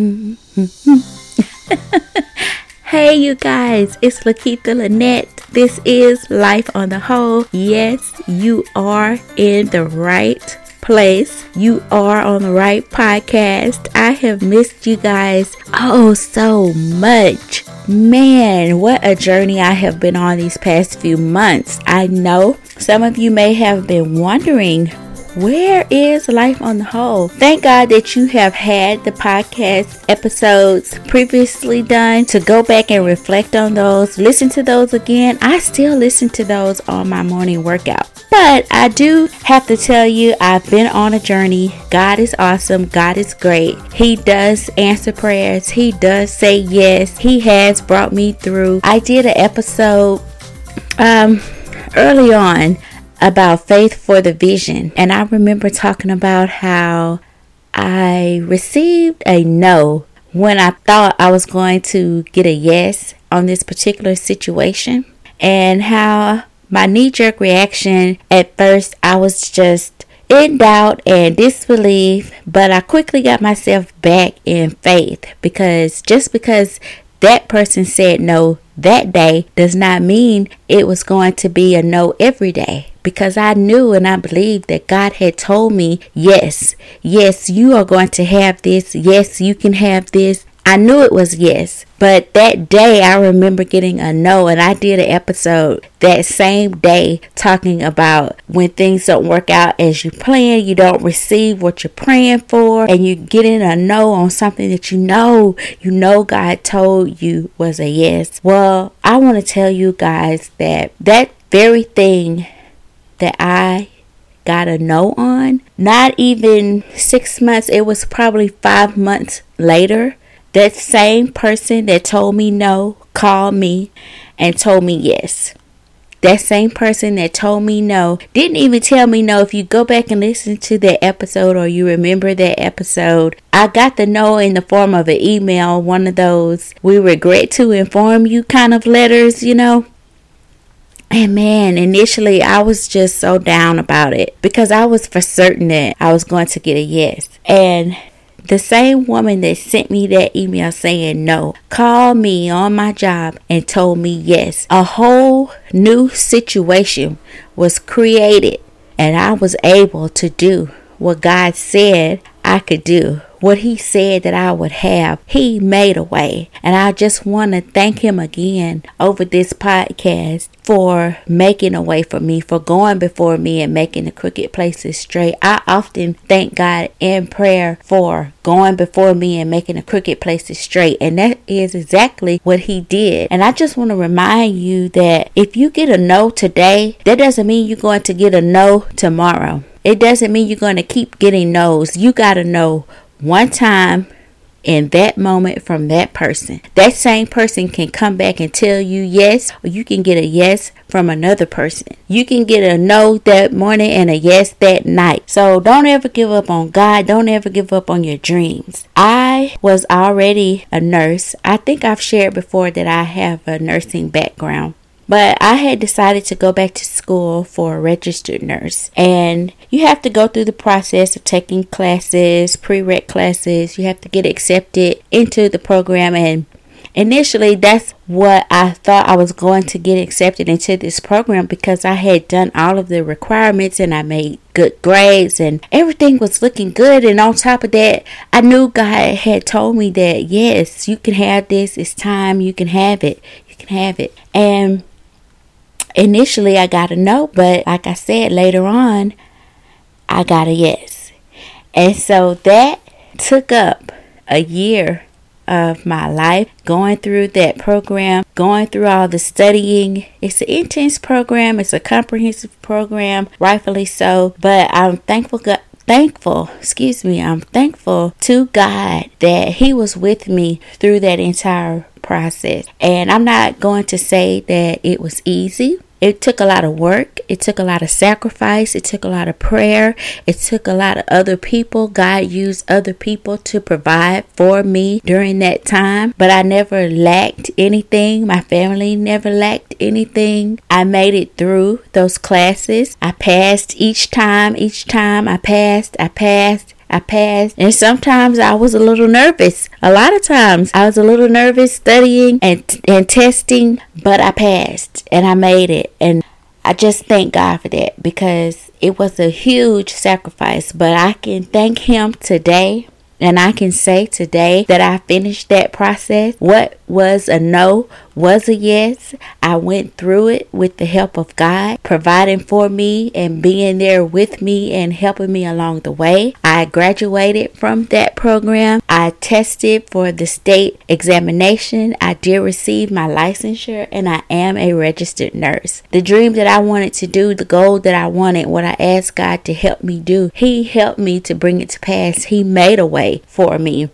hey, you guys, it's Lakeitha Lynette. This is Life on the Whole. Yes, you are in the right place. You are on the right podcast. I have missed you guys oh so much. Man, what a journey I have been on these past few months. I know some of you may have been wondering where is life on the whole? Thank God that you have had the podcast episodes previously done to go back and reflect on those, listen to those again. I still listen to those on my morning workout. But I do have to tell you, I've been on a journey. God is awesome. God is great. He does answer prayers. He does say yes. He has brought me through. I did an episode um early on about faith for the vision. And I remember talking about how I received a no when I thought I was going to get a yes on this particular situation, and how my knee jerk reaction at first, I was just in doubt and disbelief, but I quickly got myself back in faith because just because that person said no that day does not mean it was going to be a no every day because I knew and I believed that God had told me, yes, yes, you are going to have this. Yes, you can have this. I knew it was yes. But that day, I remember getting a no, and I did an episode that same day talking about when things don't work out as you plan, you don't receive what you're praying for, and you getting a no on something that you know, you know God told you was a yes. Well, I want to tell you guys that that very thing that I got a no on, not even six months, it was probably five months later. That same person that told me no called me and told me yes. That same person that told me no didn't even tell me no. If you go back and listen to that episode or you remember that episode, I got the no in the form of an email, one of those we regret to inform you kind of letters, you know. And man, initially I was just so down about it because I was for certain that I was going to get a yes. And the same woman that sent me that email saying no called me on my job and told me yes. A whole new situation was created and I was able to do what God said I could do what he said that I would have, he made a way. And I just want to thank him again over this podcast for making a way for me, for going before me and making the crooked places straight. I often thank God in prayer for going before me and making the crooked places straight. And that is exactly what he did. And I just want to remind you that if you get a no today, that doesn't mean you're going to get a no tomorrow. It doesn't mean you're going to keep getting no's. You got to know one time in that moment from that person. That same person can come back and tell you yes, or you can get a yes from another person. You can get a no that morning and a yes that night. So don't ever give up on God. Don't ever give up on your dreams. I was already a nurse. I think I've shared before that I have a nursing background. But I had decided to go back to school for a registered nurse. And you have to go through the process of taking classes, prereq classes. You have to get accepted into the program. And initially that's what I thought I was going to get accepted into this program because I had done all of the requirements and I made good grades and everything was looking good. And on top of that I knew God had told me that yes you can have this. It's time. You can have it. You can have it. And initially I got a no, but like I said later on, I got a yes. And so that took up a year of my life going through that program, going through all the studying. It's an intense program, it's a comprehensive program, rightfully so, but I'm thankful thankful, excuse me, I'm thankful to God that He was with me through that entire process. And I'm not going to say that it was easy. It took a lot of work. It took a lot of sacrifice. It took a lot of prayer. It took a lot of other people. God used other people to provide for me during that time. But I never lacked anything. My family never lacked anything. I made it through those classes. I passed each time. Each time I passed, I passed. I passed. And sometimes I was a little nervous. A lot of times I was a little nervous studying and, and testing, but I passed and I made it. And I just thank God for that because it was a huge sacrifice. But I can thank Him today and I can say today that I finished that process. What was a no was a yes. I went through it with the help of God, providing for me and being there with me and helping me along the way. I graduated from that program. I tested for the state examination. I did receive my licensure and I am a registered nurse. The dream that I wanted to do, the goal that I wanted, what I asked God to help me do, He helped me to bring it to pass. He made a way for me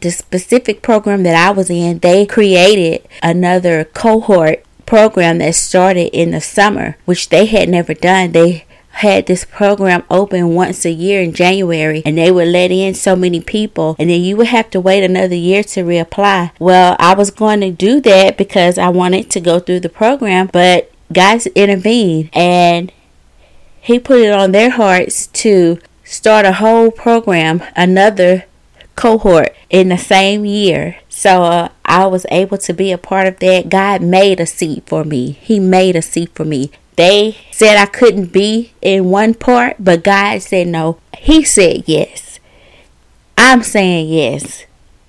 the specific program that I was in, they created another cohort program that started in the summer, which they had never done. They had this program open once a year in January and they would let in so many people and then you would have to wait another year to reapply. Well, I was going to do that because I wanted to go through the program, but God intervened and he put it on their hearts to start a whole program, another cohort in the same year. So uh, I was able to be a part of that. God made a seat for me. He made a seat for me. They said I couldn't be in one part, but God said no. He said yes. I'm saying yes.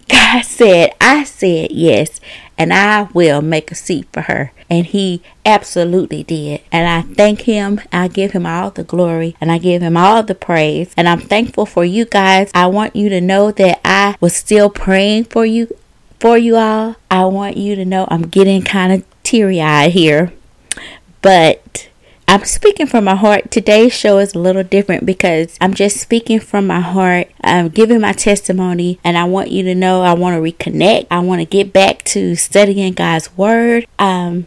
God said, I said yes, and I will make a seat for her. And he absolutely did. And I thank him. I give him all the glory and I give him all the praise. And I'm thankful for you guys. I want you to know that I was still praying for you for you all. I want you to know I'm getting kind of teary eyed here. But I'm speaking from my heart. Today's show is a little different because I'm just speaking from my heart. I'm giving my testimony, and I want you to know I want to reconnect. I want to get back to studying God's Word. Um,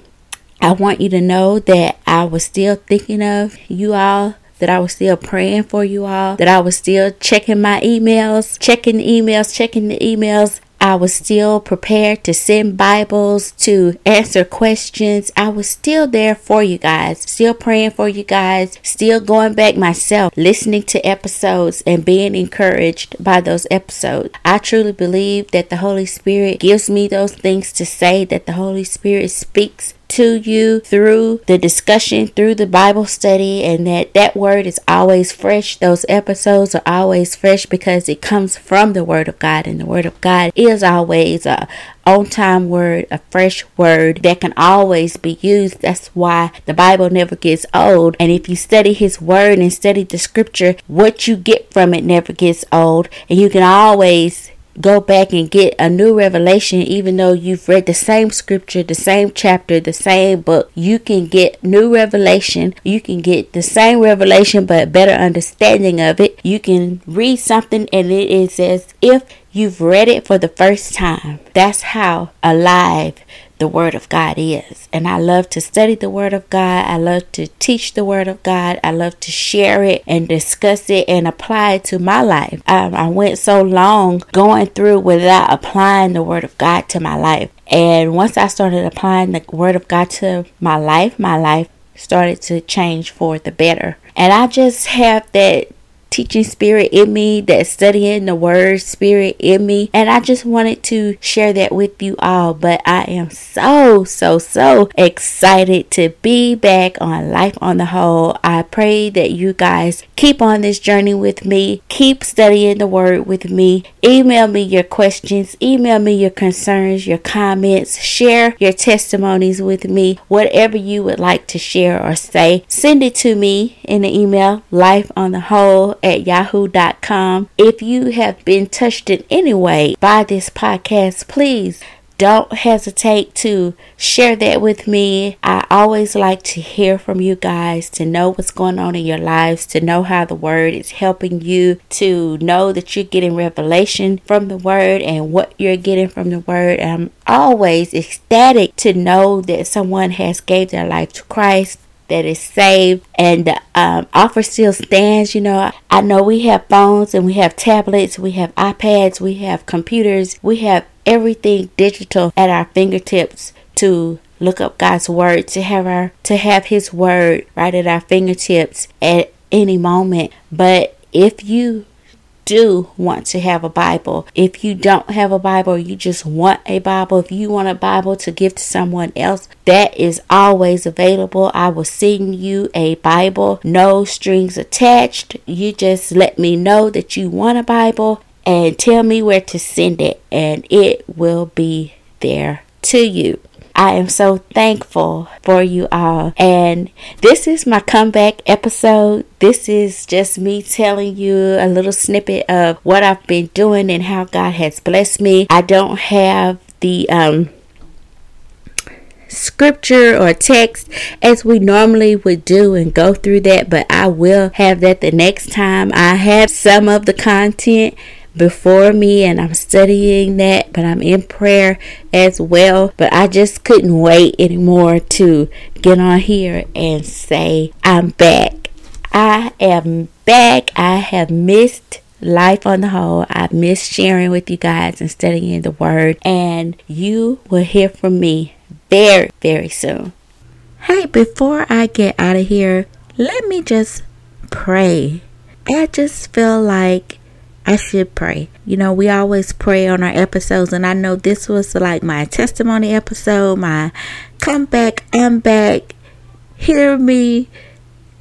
I want you to know that I was still thinking of you all that I was still praying for you all, that I was still checking my emails, checking the emails, checking the emails. I was still prepared to send Bibles, to answer questions. I was still there for you guys, still praying for you guys, still going back myself, listening to episodes and being encouraged by those episodes. I truly believe that the Holy Spirit gives me those things to say, that the Holy Spirit speaks to you through the discussion, through the Bible study, and that that word is always fresh. Those episodes are always fresh because it comes from the Word of God, and the Word of God is always a on time word, a fresh word that can always be used. That's why the Bible never gets old. And if you study His Word and study the Scripture, what you get from it never gets old, and you can always go back and get a new revelation even though you've read the same scripture the same chapter the same book you can get new revelation. You can get the same revelation but better understanding of it. You can read something and it is as if you've read it for the first time that's how alive the Word of God is. And I love to study the Word of God. I love to teach the Word of God. I love to share it and discuss it and apply it to my life. Um, I went so long going through without applying the Word of God to my life. And once I started applying the Word of God to my life, my life started to change for the better. And I just have that teaching spirit in me, that studying the word spirit in me. And I just wanted to share that with you all. But I am so, so, so excited to be back on Life on the Whole. I pray that you guys keep on this journey with me, keep studying the word with me. Email me your questions, email me your concerns, your comments, share your testimonies with me, whatever you would like to share or say. Send it to me in the email, life on the whole at yahoo.com. If you have been touched in any way by this podcast, please don't hesitate to share that with me. I always like to hear from you guys, to know what's going on in your lives, to know how the word is helping you, to know that you're getting revelation from the word and what you're getting from the word. I'm always ecstatic to know that someone has gave their life to Christ that is saved and the um, offer still stands you know. I know we have phones and we have tablets we have ipads we have computers we have everything digital at our fingertips to look up god's word to have our to have his word right at our fingertips at any moment. But if you do want to have a Bible, if you don't have a Bible, you just want a Bible, if you want a Bible to give to someone else, that is always available. I will send you a Bible, no strings attached. You just let me know that you want a Bible and tell me where to send it, and it will be there to you. I am so thankful for you all. And this is my comeback episode. This is just me telling you a little snippet of what I've been doing and how God has blessed me. I don't have the um scripture or text as we normally would do and go through that, but I will have that the next time I have some of the content before me and I'm studying that, but I'm in prayer as well. But I just couldn't wait anymore to get on here and say, I'm back. I am back. I have missed life on the whole. I miss sharing with you guys and studying the word, and you will hear from me very, very soon. Hey, before I get out of here, let me just pray. I just feel like I should pray. You know, we always pray on our episodes, and I know this was like my testimony episode, my come back, I'm back, hear me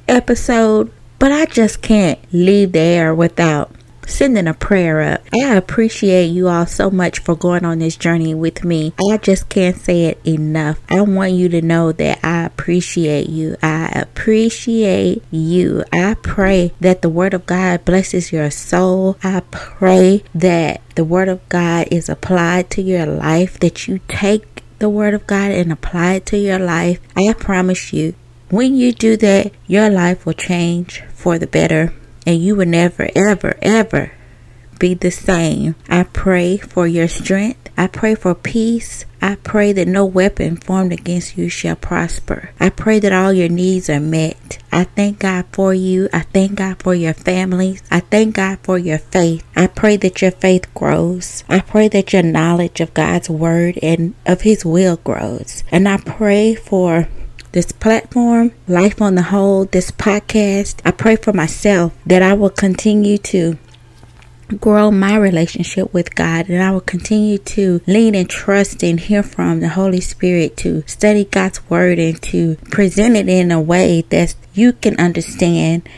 episode, but I just can't leave the air without sending a prayer up. I appreciate you all so much for going on this journey with me. I just can't say it enough. I want you to know that I appreciate you. I appreciate you. I pray that the Word of God blesses your soul. I pray that the Word of God is applied to your life, that you take the Word of God and apply it to your life. I promise you, when you do that, your life will change for the better and you will never, ever, ever be the same. I pray for your strength. I pray for peace. I pray that no weapon formed against you shall prosper. I pray that all your needs are met. I thank God for you. I thank God for your families. I thank God for your faith. I pray that your faith grows. I pray that your knowledge of God's word and of his will grows. And I pray for this platform, Life on the Whole, this podcast. I pray for myself that I will continue to grow my relationship with God and I will continue to lean and trust and hear from the Holy Spirit to study God's Word and to present it in a way that you can understand,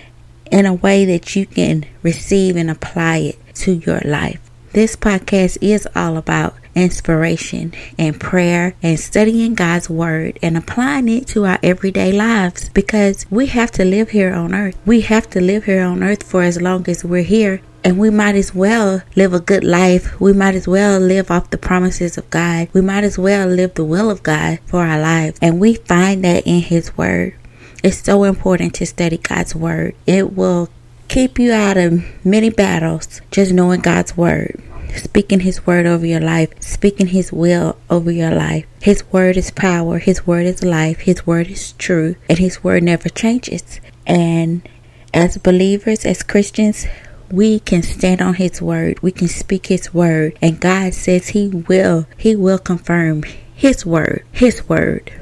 in a way that you can receive and apply it to your life. This podcast is all about inspiration and prayer and studying God's word and applying it to our everyday lives because we have to live here on earth. We have to live here on earth for as long as we're here. And we might as well live a good life. We might as well live off the promises of God. We might as well live the will of God for our lives. And we find that in His Word. It's so important to study God's Word. It will keep you out of many battles just knowing God's Word speaking His word over your life, speaking His will over your life. His word is power, His word is life, His word is true, and His word never changes. And as believers, as Christians, we can stand on His word, we can speak His word, and God says He will, He will confirm His word, His word.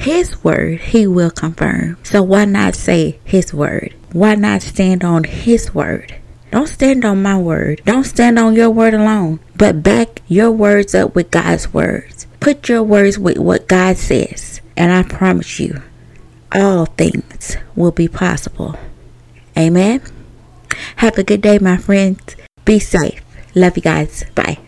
His word he will confirm. So why not say his word? Why not stand on his word? Don't stand on my word. Don't stand on your word alone, but back your words up with God's words. Put your words with what God says, and I promise you, all things will be possible. Amen. Have a good day, my friends. Be safe. Love you guys. Bye.